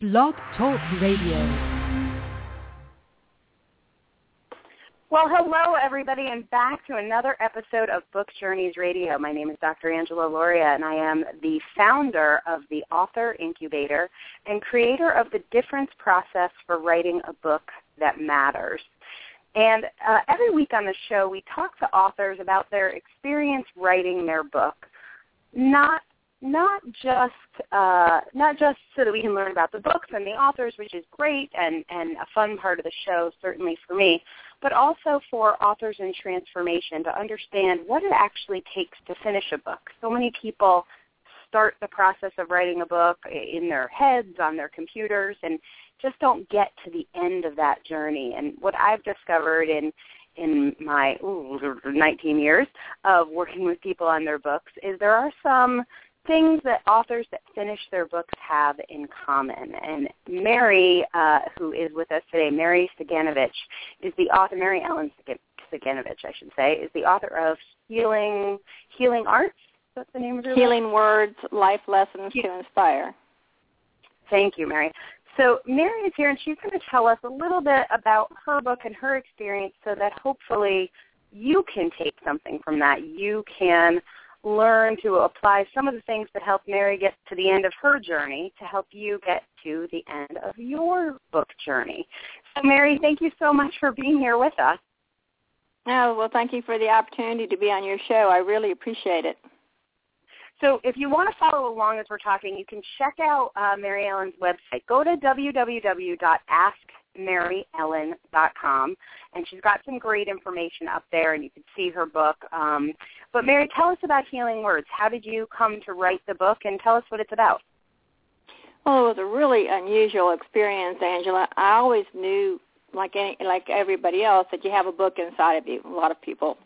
Blog Talk Radio. Well, hello, everybody, and back to another episode of Book Journeys Radio. My name is Dr. Angela Lauria and I am the founder of the Author Incubator and creator of the Difference Process for Writing a Book That Matters. And uh, every week on the show, we talk to authors about their experience writing their book, not not just uh, not just so that we can learn about the books and the authors, which is great and and a fun part of the show, certainly for me, but also for authors in transformation to understand what it actually takes to finish a book. So many people start the process of writing a book in their heads on their computers and just don't get to the end of that journey. And what I've discovered in in my ooh, 19 years of working with people on their books is there are some things that authors that finish their books have in common. And Mary, uh, who is with us today, Mary Ciganovich, is the author, Mary Ellen Ciganovich, I should say, is the author of Healing Healing Arts. What's the name of your Healing book? Words, Life Lessons to Inspire. Thank you, Mary. So Mary is here, and she's going to tell us a little bit about her book and her experience so that hopefully you can take something from that. You can learn to apply some of the things that helped Mary get to the end of her journey to help you get to the end of your book journey. So Mary, thank you so much for being here with us. Oh, well, thank you for the opportunity to be on your show. I really appreciate it. So if you want to follow along as we're talking, you can check out uh, Mary Ellen's website. Go to www.ask maryellen.com, and she's got some great information up there, and you can see her book. Um, but Mary, tell us about Healing Words. How did you come to write the book, and tell us what it's about? Well, it was a really unusual experience, Angela. I always knew, like any, like everybody else, that you have a book inside of you. A lot of people.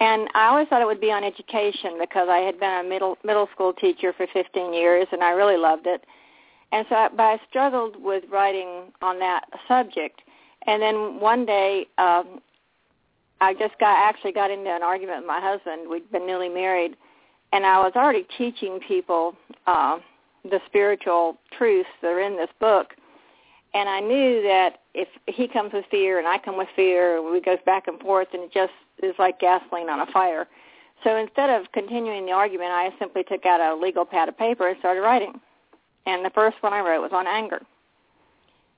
And I always thought it would be on education because I had been a middle middle school teacher for 15 years, and I really loved it. And so, I, but I struggled with writing on that subject. And then one day, um, I just got actually got into an argument with my husband. We'd been newly married, and I was already teaching people uh, the spiritual truths that are in this book. And I knew that if he comes with fear and I come with fear, we go back and forth, and it just is like gasoline on a fire. So instead of continuing the argument, I simply took out a legal pad of paper and started writing. And the first one I wrote was on anger.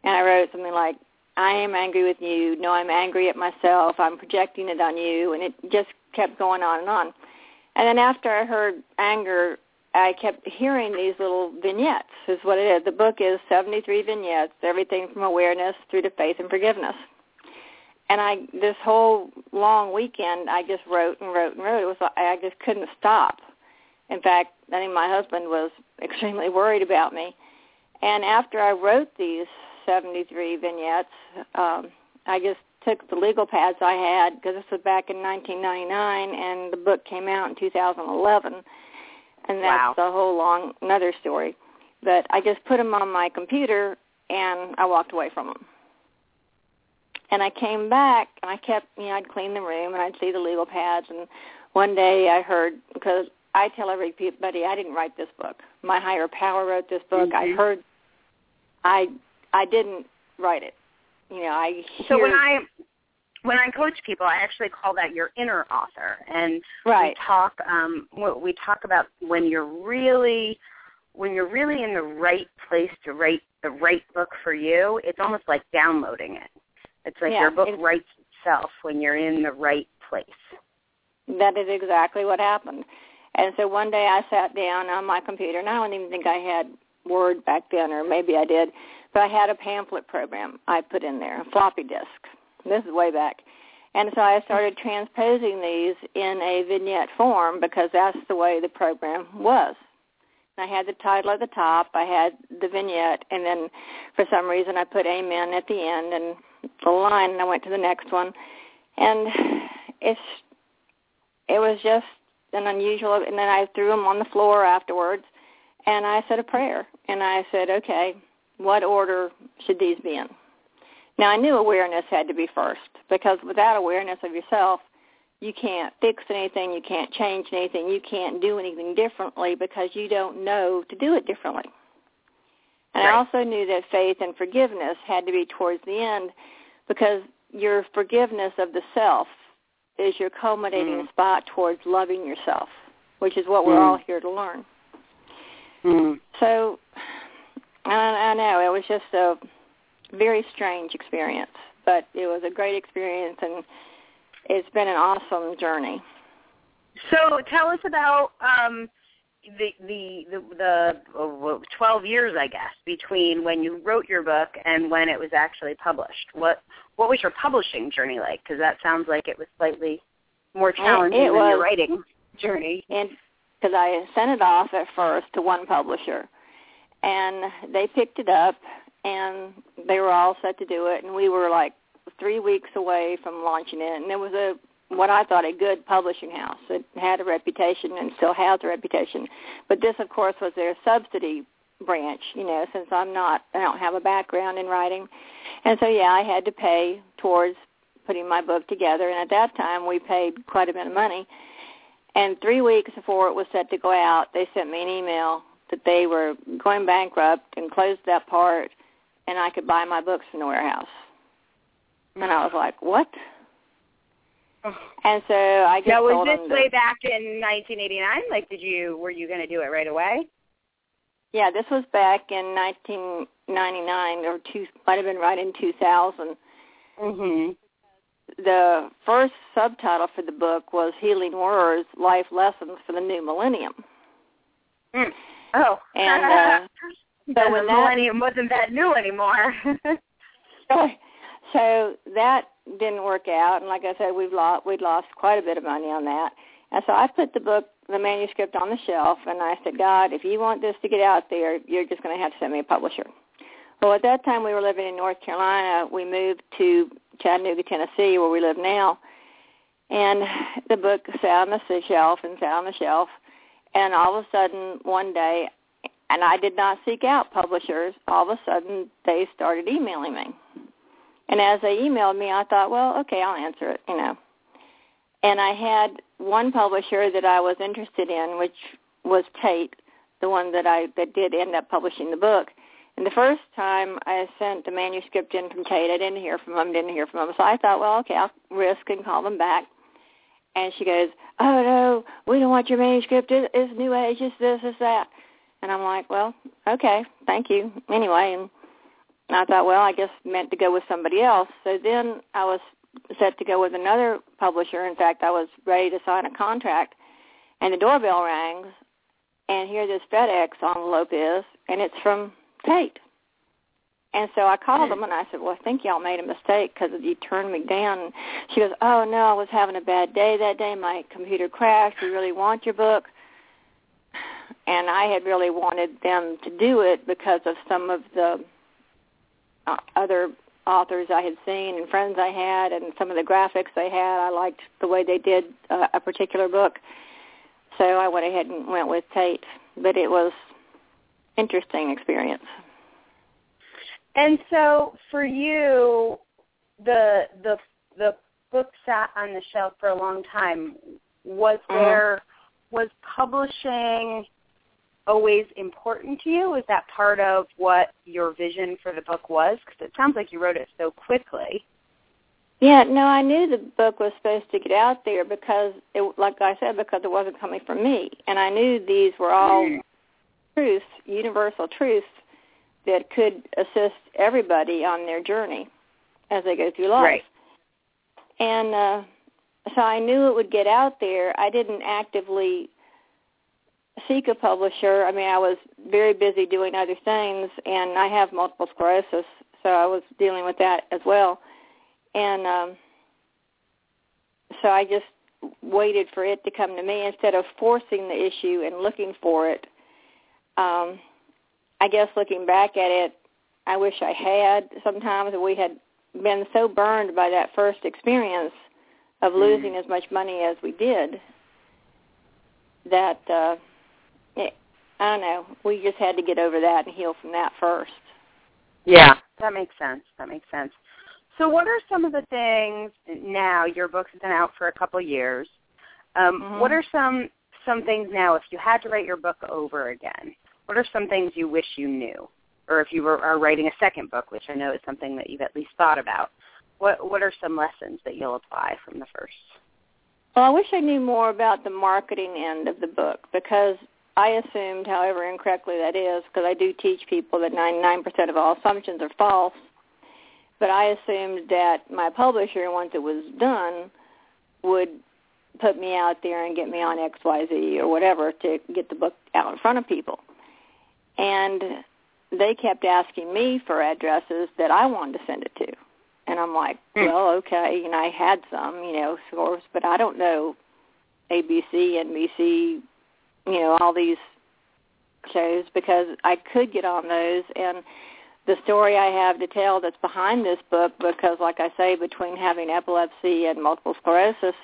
And I wrote something like, I am angry with you. No, I'm angry at myself. I'm projecting it on you. And it just kept going on and on. And then after I heard anger, I kept hearing these little vignettes is what it is. The book is 73 vignettes, everything from awareness through to faith and forgiveness. And I, this whole long weekend, I just wrote and wrote and wrote. It was, I just couldn't stop. In fact, I think my husband was extremely worried about me. And after I wrote these 73 vignettes, um, I just took the legal pads I had because this was back in 1999, and the book came out in 2011, and that's wow. the whole long another story. But I just put them on my computer, and I walked away from them. And I came back, and I kept, you know, I'd clean the room, and I'd see the legal pads, and one day I heard because I tell everybody I didn't write this book. My higher power wrote this book. Mm-hmm. I heard I I didn't write it. You know, I hear, So when I when I coach people, I actually call that your inner author, and right. we talk um, we talk about when you're really when you're really in the right place to write the right book for you. It's almost like downloading it. It's like Yeah, your book it's- writes itself when you're in the right place. That is exactly what happened. And so one day I sat down on my computer, and I don't even think I had Word back then, or maybe I did, but I had a pamphlet program I put in there, a floppy disk. This is way back. And so I started transposing these in a vignette form because that's the way the program was. I had the title at the top, I had the vignette, and then for some reason I put amen at the end and the line, and I went to the next one. And it's it was just an unusual and then I threw them on the floor afterwards and I said a prayer and I said, okay, what order should these be in? Now I knew awareness had to be first because without awareness of yourself, you can't fix anything, you can't change anything, you can't do anything differently because you don't know to do it differently. And right. I also knew that faith and forgiveness had to be towards the end because your forgiveness of the self is your culminating mm. spot towards loving yourself, which is what we're mm. all here to learn. Mm. So I, I know it was just a very strange experience, but it was a great experience, and it's been an awesome journey. So tell us about um, the the the, the oh, 12 years, I guess, between when you wrote your book and when it was actually published. What what was your publishing journey like? Because that sounds like it was slightly more challenging it, it than was, your writing journey. And because I sent it off at first to one publisher, and they picked it up, and they were all set to do it, and we were like three weeks away from launching it, and it was a what I thought a good publishing house. It had a reputation and still has a reputation. But this, of course, was their subsidy branch, you know, since I'm not, I don't have a background in writing. And so, yeah, I had to pay towards putting my book together. And at that time, we paid quite a bit of money. And three weeks before it was set to go out, they sent me an email that they were going bankrupt and closed that part, and I could buy my books from the warehouse. And I was like, what? And so I just now, was this way that, back in 1989? Like, did you were you going to do it right away? Yeah, this was back in 1999 or two, might have been right in 2000. Mhm. The first subtitle for the book was "Healing Words: Life Lessons for the New Millennium." Mm. Oh. And uh, so the millennium wasn't that new anymore. so, so that didn't work out, and like I said, we've lost we'd lost quite a bit of money on that. And so I put the book, the manuscript, on the shelf, and I said, God, if you want this to get out there, you're just going to have to send me a publisher. Well, at that time we were living in North Carolina. We moved to Chattanooga, Tennessee, where we live now. And the book sat on the shelf and sat on the shelf. And all of a sudden, one day, and I did not seek out publishers, all of a sudden they started emailing me. And as they emailed me, I thought, well, okay, I'll answer it, you know. And I had one publisher that I was interested in, which was Tate, the one that I that did end up publishing the book. And the first time I sent the manuscript in from Tate, I didn't hear from them, didn't hear from them. So I thought, well, okay, I'll risk and call them back. And she goes, oh, no, we don't want your manuscript. It, it's New Age, it's this, it's that. And I'm like, well, okay, thank you. Anyway, and I thought, well, I guess meant to go with somebody else. So then I was set to go with another publisher. In fact, I was ready to sign a contract, and the doorbell rings, and here this FedEx envelope is, and it's from Tate. And so I called them and I said, well, I think y'all made a mistake because you turned me down. And She goes, oh, no, I was having a bad day that day. My computer crashed. We really want your book. And I had really wanted them to do it because of some of the other authors I had seen and friends I had and some of the graphics they had. I liked the way they did uh, a particular book. So I went ahead and went with Tate. But it was interesting experience. And so for you, the the the book sat on the shelf for a long time. Was Mhm. there was publishing always important to you? Was that part of what your vision for the book was? Because it sounds like you wrote it so quickly. Yeah, no, I knew the book was supposed to get out there because, it, like I said, because it wasn't coming from me, and I knew these were all Mm. truths, universal truths that could assist everybody on their journey as they go through life. Right. And uh, so I knew it would get out there. I didn't actively seek a publisher. I mean, I was very busy doing other things, and I have multiple sclerosis, so I was dealing with that as well. And um, so I just waited for it to come to me instead of forcing the issue and looking for it. Um, I guess looking back at it, I wish I had. Sometimes we had been so burned by that first experience of losing as much money as we did that uh, it, I don't know. We just had to get over that and heal from that first. Yeah, that makes sense. That makes sense. So, what are some of the things now? Your book's been out for a couple years. Um, Mhm. What are some some things now? If you had to write your book over again, what are some things you wish you knew? or if you were, are writing a second book, which I know is something that you've at least thought about, what what are some lessons that you'll apply from the first? Well, I wish I knew more about the marketing end of the book because I assumed, however incorrectly that is, because I do teach people that 99% of all assumptions are false, but I assumed that my publisher, once it was done, would put me out there and get me on XYZ or whatever to get the book out in front of people. And they kept asking me for addresses that I wanted to send it to. And I'm like, Hmm. well, okay. And I had some, you know, source, but I don't know ABC, NBC, you know, all these shows because I could get on those. And the story I have to tell that's behind this book, because like I say, between having epilepsy and multiple sclerosis,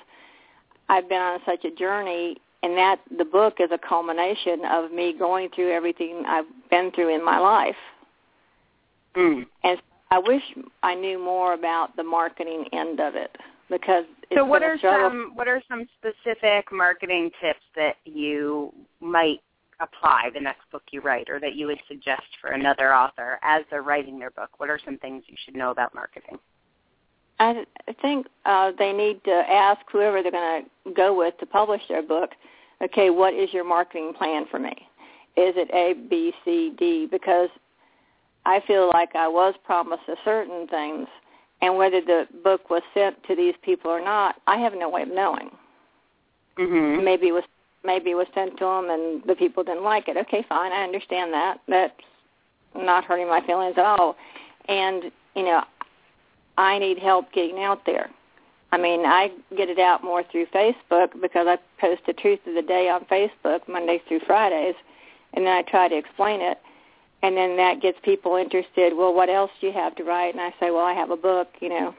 I've been on such a journey and that the book is a culmination of me going through everything I've been through in my life. Mm. And I wish I knew more about the marketing end of it because So what are struggle. some what are some specific marketing tips that you might apply the next book you write or that you would suggest for another author as they're writing their book? What are some things you should know about marketing? I think uh, they need to ask whoever they're going to go with to publish their book. Okay, what is your marketing plan for me? Is it A, B, C, D? Because I feel like I was promised a certain things, and whether the book was sent to these people or not, I have no way of knowing. Mm-hmm. Maybe it was maybe it was sent to them and the people didn't like it. Okay, fine, I understand that. That's not hurting my feelings at all. And you know, I need help getting out there. I mean, I get it out more through Facebook because I post the truth of the day on Facebook Mondays through Fridays, and then I try to explain it, and then that gets people interested. Well, what else do you have to write? And I say, well, I have a book, you know,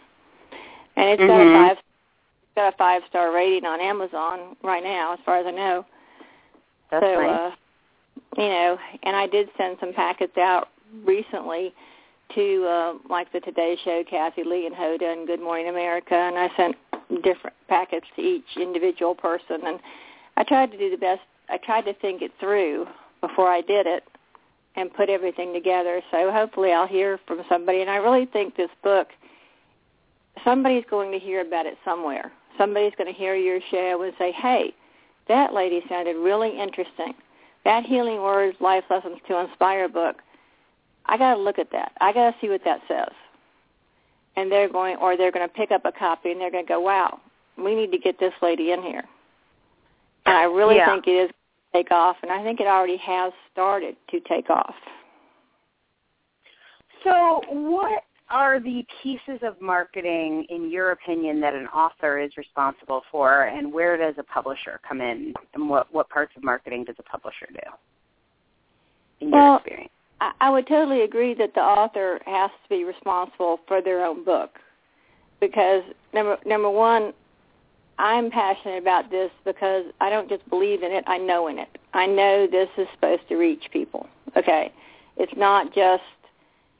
and it's got a Mhm. five it's got a five star rating on Amazon right now, as far as I know. That's so, nice. uh, you know, and I did send some packets out recently to uh, like the Today Show, Kathie Lee and Hoda, and Good Morning America, and I sent different packets to each individual person, and I tried to do the best. I tried to think it through before I did it and put everything together. So hopefully I'll hear from somebody, and I really think this book, somebody's going to hear about it somewhere. Somebody's going to hear your show and say, "Hey, that lady sounded really interesting." That Healing Words Life Lessons to Inspire book I got to look at that. I got to see what that says. And they're going, or they're going to pick up a copy and they're going to go, wow, we need to get this lady in here. And I really Yeah. think it is take off, and I think it already has started to take off. So what are the pieces of marketing, in your opinion, that an author is responsible for, and where does a publisher come in, and what, what parts of marketing does a publisher do, in your Well, experience? I, I would totally agree that the author has to be responsible for their own book, because number number one, I'm passionate about this because I don't just believe in it; I know in it. I know this is supposed to reach people. Okay, it's not just,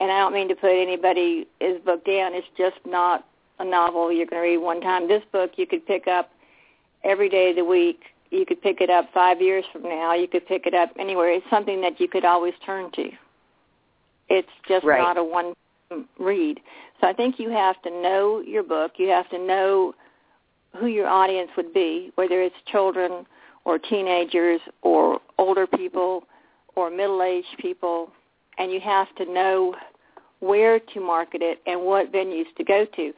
and I don't mean to put anybody's book down. It's just not a novel you're going to read one time. This book you could pick up every day of the week. You could pick it up five years from now. You could pick it up anywhere. It's something that you could always turn to. It's just Right. not a one read. So I think you have to know your book. You have to know who your audience would be, whether it's children or teenagers or older people or middle-aged people, and you have to know where to market it and what venues to go to.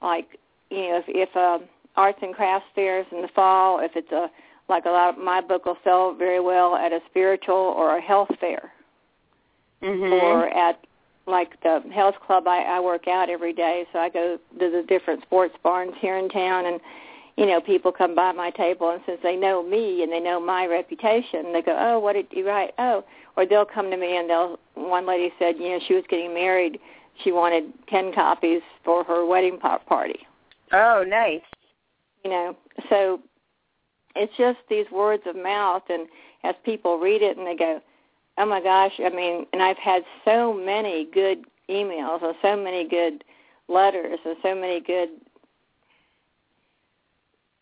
Like, you know, if, if um, arts and crafts fairs in the fall, if it's a like a lot of my book will sell very well at a spiritual or a health fair Mm-hmm. or at like the health club I, I work out every day. So I go to the different sports barns here in town and you know people come by my table and since they know me and they know my reputation they go oh what did you write? Oh or they'll come to me and they'll one lady said you know she was getting married. She wanted 10 copies for her wedding pa- party. Oh, nice. you know so it's just these words of mouth and as people read it and they go oh my gosh i mean and i've had so many good emails and so many good letters and so many good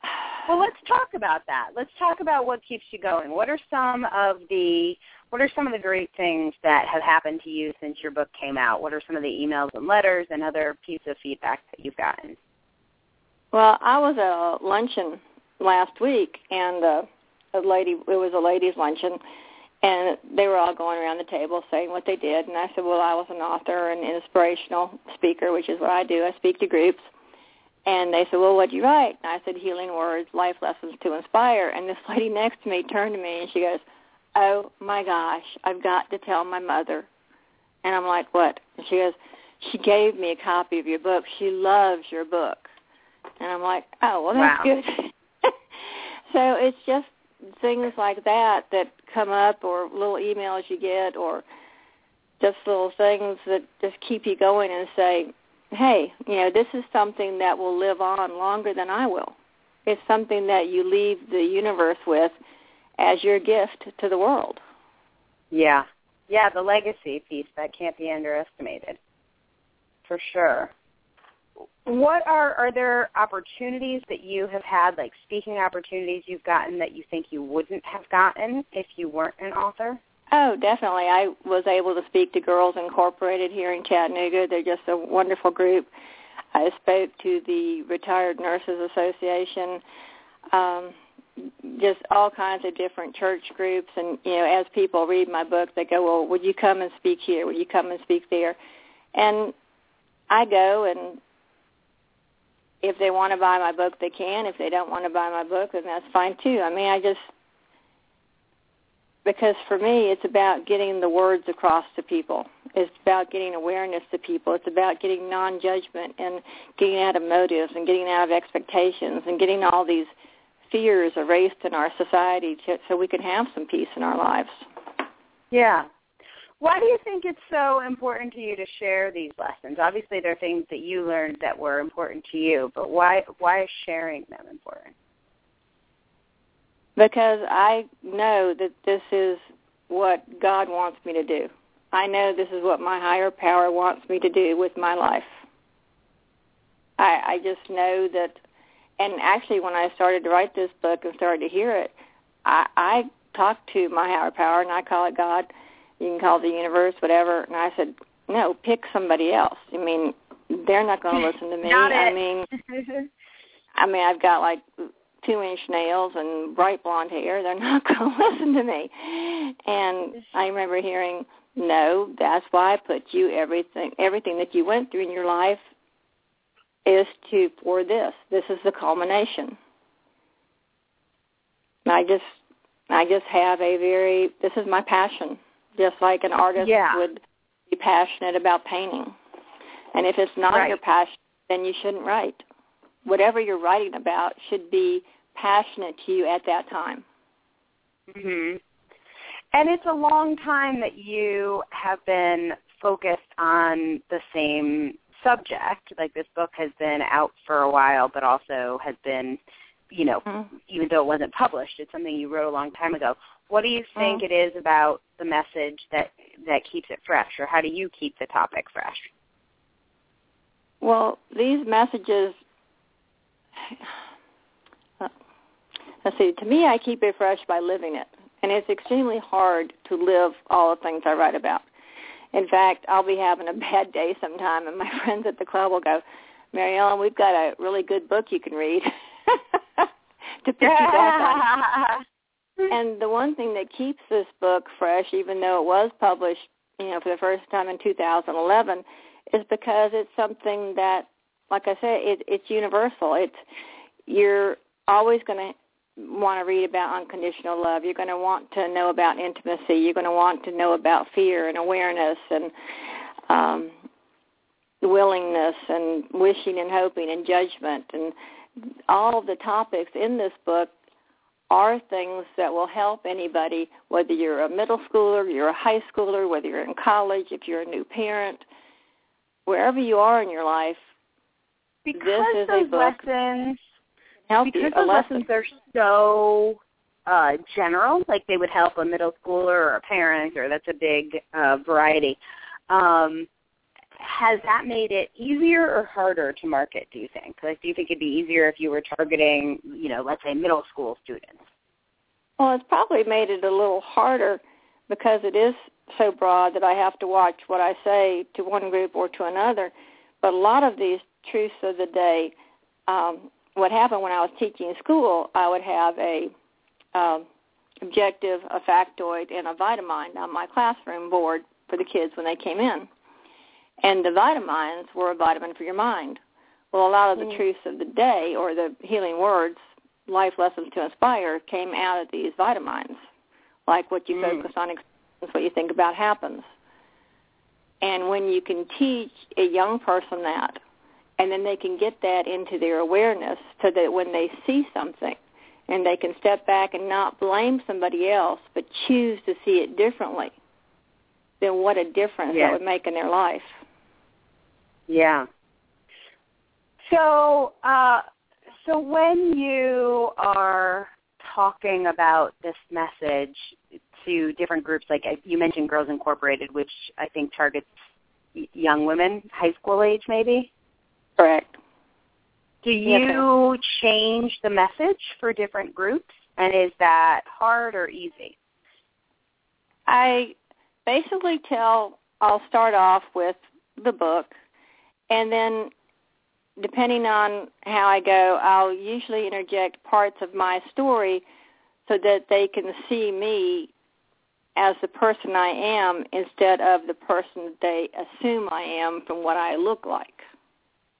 Well, let's talk about that. Let's talk about what keeps you going. What are some of the what are some of the great things that have happened to you since your book came out? What are some of the emails and letters and other pieces of feedback that you've gotten? Well, I was at a luncheon last week, and uh, a lady, it was a ladies' luncheon, and they were all going around the table saying what they did. And I said, well, I was an author and inspirational speaker, which is what I do. I speak to groups. And they said, well, what'd you write? And I said, healing words, life lessons to inspire. And this lady next to me turned to me and she goes, oh my gosh, I've got to tell my mother. And I'm like, what? And she goes, she gave me a copy of your book. She loves your book. And I'm like, oh, well, that's wow. good. so it's just things like that that come up or little emails you get or just little things that just keep you going and say, hey, you know, this is something that will live on longer than I will. It's something that you leave the universe with as your gift to the world. Yeah. Yeah, the legacy piece, that can't be underestimated. For sure. What are are there opportunities that you have had, like speaking opportunities you've gotten that you think you wouldn't have gotten if you weren't an author? Oh, definitely. I was able to speak to Girls Incorporated here in Chattanooga. They're just a wonderful group. I spoke to the Retired Nurses Association, um, just all kinds of different church groups. And, you know, as people read my book, they go, well, would you come and speak here? Would you come and speak there? And I go and if they want to buy my book, they can. If they don't want to buy my book, then that's fine too. I mean, I just because for me, it's about getting the words across to people. It's about getting awareness to people. It's about getting non-judgment and getting out of motives and getting out of expectations and getting all these fears erased in our society to, so we can have some peace in our lives. Yeah. Why do you think it's so important to you to share these lessons? Obviously, there are things that you learned that were important to you, but why why is sharing them important? Because I know that this is what God wants me to do. I know this is what my higher power wants me to do with my life. I, I just know that, and actually, when I started to write this book and started to hear it, I, I talked to my higher power, and I call it God you can call the universe, whatever. And I said, no, pick somebody else. I mean, they're not going to listen to me. I mean, I mean, I've got like two inch nails and bright blonde hair. They're not going to listen to me. And I remember hearing, no, that's why I put you everything, everything that you went through in your life is to for this. This is the culmination. And I just, I just have a very. This is my passion just like an artist yeah. would be passionate about painting. And if it's not right. your passion, then you shouldn't write. Whatever you're writing about should be passionate to you at that time. Mhm. And it's a long time that you have been focused on the same subject. Like this book has been out for a while, but also has been, you know, mm-hmm. even though it wasn't published, it's something you wrote a long time ago. What do you think mm-hmm. it is about the message that that keeps it fresh, or how do you keep the topic fresh? Well, these messages. Let's see. To me, I keep it fresh by living it, and it's extremely hard to live all the things I write about. In fact, I'll be having a bad day sometime, and my friends at the club will go, "Mary Ellen, we've got a really good book you can read to pick you back on." And the one thing that keeps this book fresh, even though it was published, you know, for the first time in 2011, is because it's something that, like I said, it, it's universal. It's you're always going to want to read about unconditional love. You're going to want to know about intimacy. You're going to want to know about fear and awareness and um, willingness and wishing and hoping and judgment and all of the topics in this book are things that will help anybody, whether you're a middle schooler, you're a high schooler, whether you're in college, if you're a new parent, wherever you are in your life. Because this is those a book lessons, because those lesson. lessons are so uh, general, like they would help a middle schooler or a parent, or that's a big uh, variety. Um, has that made it easier or harder to market? Do you think? Like, do you think it'd be easier if you were targeting, you know, let's say middle school students? Well, it's probably made it a little harder because it is so broad that I have to watch what I say to one group or to another. But a lot of these truths of the day, um, what happened when I was teaching school, I would have a um, objective, a factoid, and a Vitamind on my classroom board for the kids when they came in. And the Vitamines were a vitamin for your mind. Well, a lot of the mm. truths of the day or the healing words, life lessons to inspire, came out of these Vitamines. Like what you mm. focus on, what you think about happens. And when you can teach a young person that, and then they can get that into their awareness so that when they see something, and they can step back and not blame somebody else, but choose to see it differently, then what a difference that would make in their life. Yeah. So, uh, so when you are talking about this message to different groups, like you mentioned Girls Incorporated, which I think targets young women, high school age maybe? Correct. Do you yes, change the message for different groups? And is that hard or easy? I basically tell, I'll start off with the book, and then depending on how I go, I'll usually interject parts of my story so that they can see me as the person I am instead of the person they assume I am from what I look like.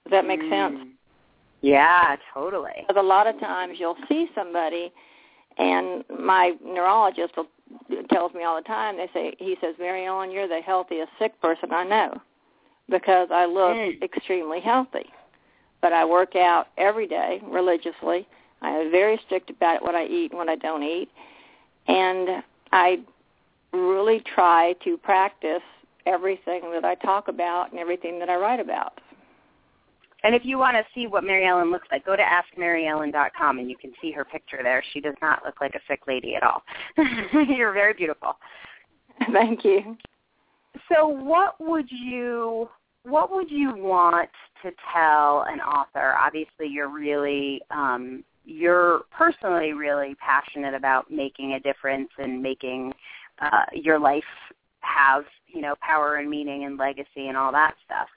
Does that make mm. sense? Yeah, totally. Because a lot of times you'll see somebody, and my neurologist will, tells me all the time. They say he says, Mary Ellen, you're the healthiest sick person I know, because I look mm. extremely healthy. But I work out every day religiously. I am very strict about what I eat and what I don't eat, and I really try to practice everything that I talk about and everything that I write about. And if you want to see what Mary Ellen looks like, go to askmaryellen.com and you can see her picture there. She does not look like a sick lady at all. You're very beautiful. Thank you. So what would you what would you want to tell an author? Obviously you're really um, you're personally really passionate about making a difference and making uh, your life have, you know, power and meaning and legacy and all that stuff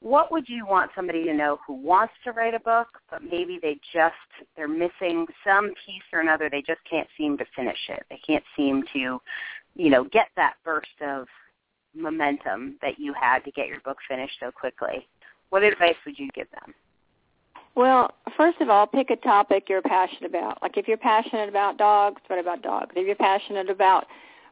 what would you want somebody to know who wants to write a book, but maybe they just they're missing some piece or another. They just can't seem to finish it. They can't seem to, you know, get that burst of momentum that you had to get your book finished so quickly. What advice would you give them? Well, first of all, pick a topic you're passionate about. Like if you're passionate about dogs, what about dogs? If you're passionate about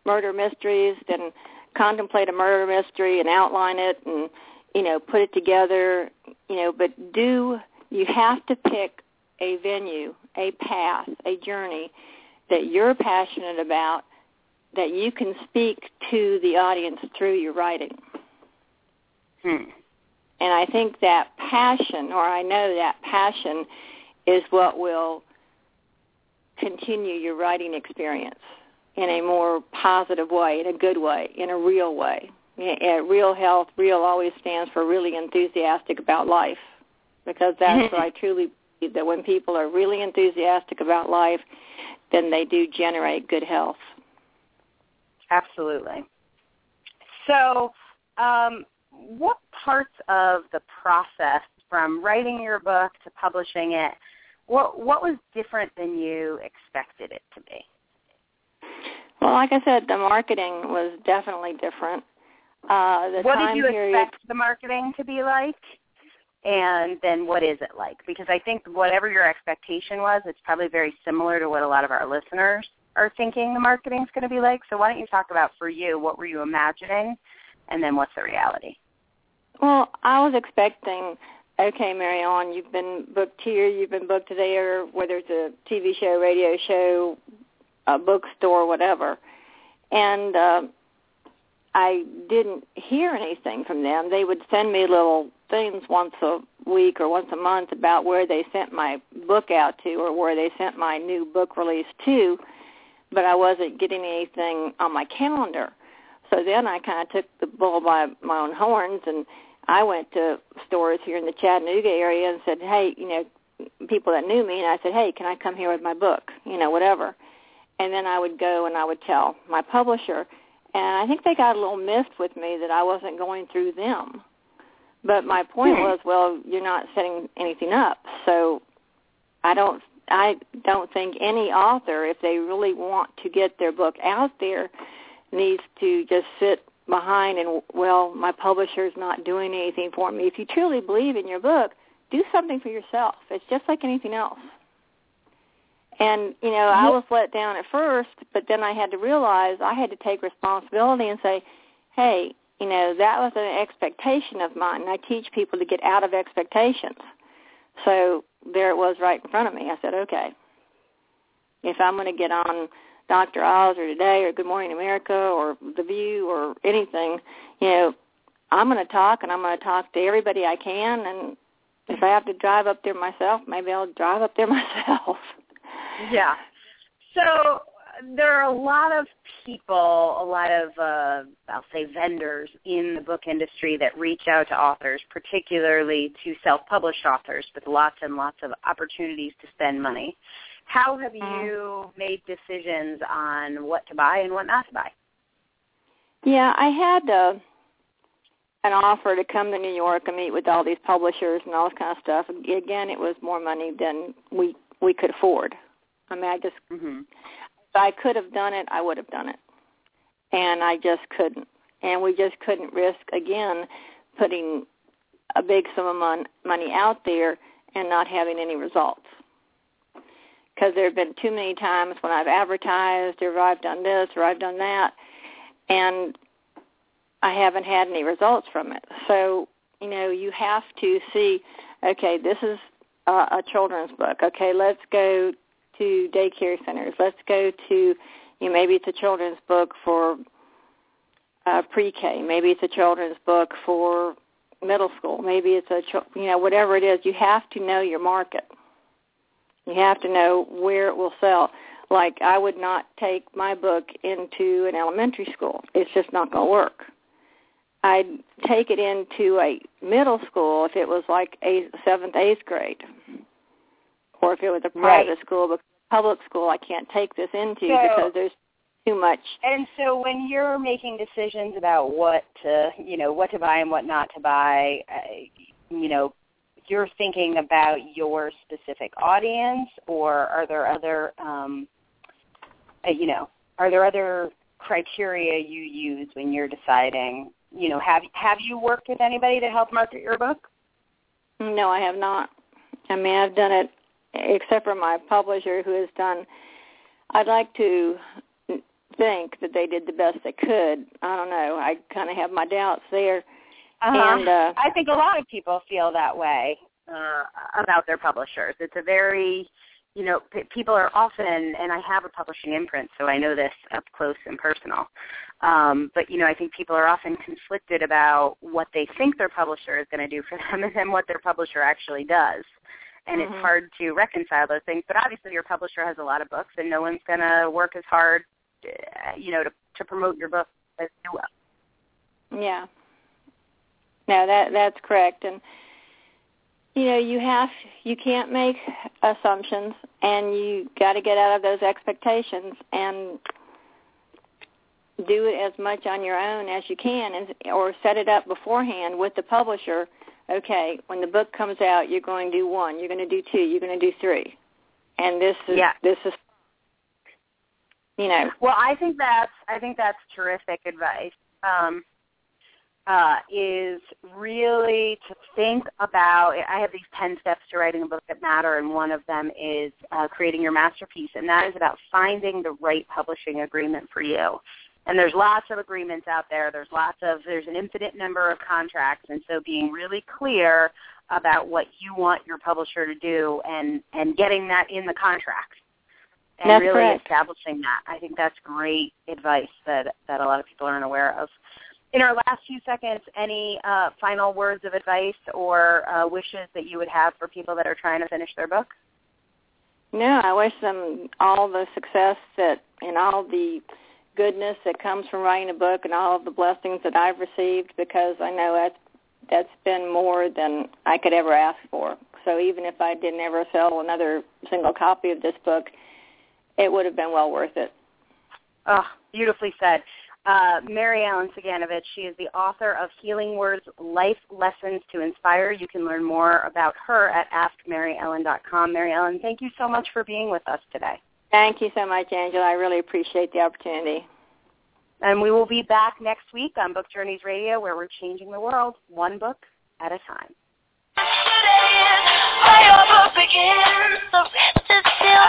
murder mysteries, then contemplate a murder mystery and outline it and you know, put it together, you know, but do you have to pick a venue, a path, a journey that you're passionate about that you can speak to the audience through your writing. Hmm. And I think that passion, or I know that passion, is what will continue your writing experience in a more positive way, in a good way, in a real way. Yeah, real health, real always stands for really enthusiastic about life because that's what I truly believe that when people are really enthusiastic about life, then they do generate good health. Absolutely. So, um, what parts of the process from writing your book to publishing it, what what was different than you expected it to be? Well, like I said, the marketing was definitely different. Uh, the what did you period, expect the marketing to be like? And then what is it like? Because I think whatever your expectation was, it's probably very similar to what a lot of our listeners are thinking the marketing is going to be like. So why don't you talk about for you, what were you imagining, and then what's the reality? Well, I was expecting, okay, Ellen, you've been booked here, you've been booked there, whether it's a TV show, radio show, a bookstore, whatever. And uh, I didn't hear anything from them. They would send me little things once a week or once a month about where they sent my book out to or where they sent my new book release to, but I wasn't getting anything on my calendar. So then I kind of took the bull by my own horns and I went to stores here in the Chattanooga area and said, hey, you know, people that knew me, and I said, hey, can I come here with my book, you know, whatever. And then I would go and I would tell my publisher, and I think they got a little miffed with me that I wasn't going through them. But my point Hmm. was, well, you're not setting anything up, so I don't I don't think any author, if they really want to get their book out there, needs to just sit behind and well, my publisher's not doing anything for me. If you truly believe in your book, do something for yourself. It's just like anything else. And you know, I was let down at first, but then I had to realize I had to take responsibility and say, "Hey, you know, that was an expectation of mine." And I teach people to get out of expectations. So there it was right in front of me. I said, "Okay, if I'm going to get on Dr. Oz or Today or Good Morning America or The View or anything, you know, I'm going to talk and I'm going to talk to everybody I can. And if I have to drive up there myself, maybe I'll drive up there myself." Yeah. So there are a lot of people, a lot of, uh, I'll say vendors in the book industry that reach out to authors, particularly to self-published authors with lots and lots of opportunities to spend money. How have you made decisions on what to buy and what not to buy? Yeah, I had uh, an offer to come to New York and meet with all these publishers and all this kind of stuff. Again, it was more money than we we could afford. I mean, I just Mm-hmm. I could have done it, I would have done it, and I just couldn't. And we just couldn't risk again putting a big sum of mon- money out there and not having any results. Because there have been too many times when I've advertised or I've done this or I've done that, and I haven't had any results from it. So, you know, you have to see, okay, this is a, a children's book. Okay, let's go to daycare centers. Let's go to, you know, maybe it's a children's book for uh, pre-K. Maybe it's a children's book for middle school. Maybe it's a, you know, whatever it is. You have to know your market. You have to know where it will sell. Like I would not take my book into an elementary school. It's just not going to work. I'd take it into a middle school if it was like eighth, seventh, eighth grade, or if it was a private Right. school. But public school, I can't take this into So- because there's too much. And so when you're making decisions about what to, you know, what to buy and what not to buy, uh, you know, you're thinking about your specific audience, or are there other, um, uh, you know, are there other criteria you use when you're deciding? You know, have have you worked with anybody to help market your book? No, I have not. I mean, I've done it except for my publisher who has done. I'd like to think that they did the best they could. I don't know. I kind of have my doubts there. And uh, I think a lot of people feel that way uh, about their publishers. It's a very, you know, p- people are often, and I have a publishing imprint, so I know this up close and personal. Um, but you know, I think people are often conflicted about what they think their publisher is going to do for them, and then what their publisher actually does. And Mhm. it's hard to reconcile those things. But obviously, your publisher has a lot of books, and no one's going to work as hard, uh, you know, to to promote your book as you will. Yeah. No, that that's correct. And you know, you have you can't make assumptions and you got to get out of those expectations and do it as much on your own as you can and or set it up beforehand with the publisher. Okay, when the book comes out, you're going to do one, you're going to do two, you're going to do three. And this is Yeah. this is you know, Well, I think that's I think that's terrific advice. Um, uh, is really to think about. I have these ten steps to writing a book that matter, and one of them is uh, creating your masterpiece, and that is about finding the right publishing agreement for you. And there's lots of agreements out there. There's lots of there's an infinite number of contracts, and so being really clear about what you want your publisher to do, and and getting that in the contract and That's really correct. establishing that. I think that's great advice that that a lot of people aren't aware of. In our last few seconds, any uh, final words of advice or uh, wishes that you would have for people that are trying to finish their book? No, I wish them all the success that and all the goodness that comes from writing a book and all of the blessings that I've received because I know that's that's been more than I could ever ask for. So even if I didn't ever sell another single copy of this book, it would have been well worth it. Oh, beautifully said. uh, Mary Ellen Ciganovich. She is the author of Healing Words, Life Lessons to Inspire. You can learn more about her at askmaryellen.com. Mary Ellen, thank you so much for being with us today. Thank you so much, Angela. I really appreciate the opportunity. And we will be back next week on Book Journeys Radio where we're changing the world one book at a time. Begins, yeah.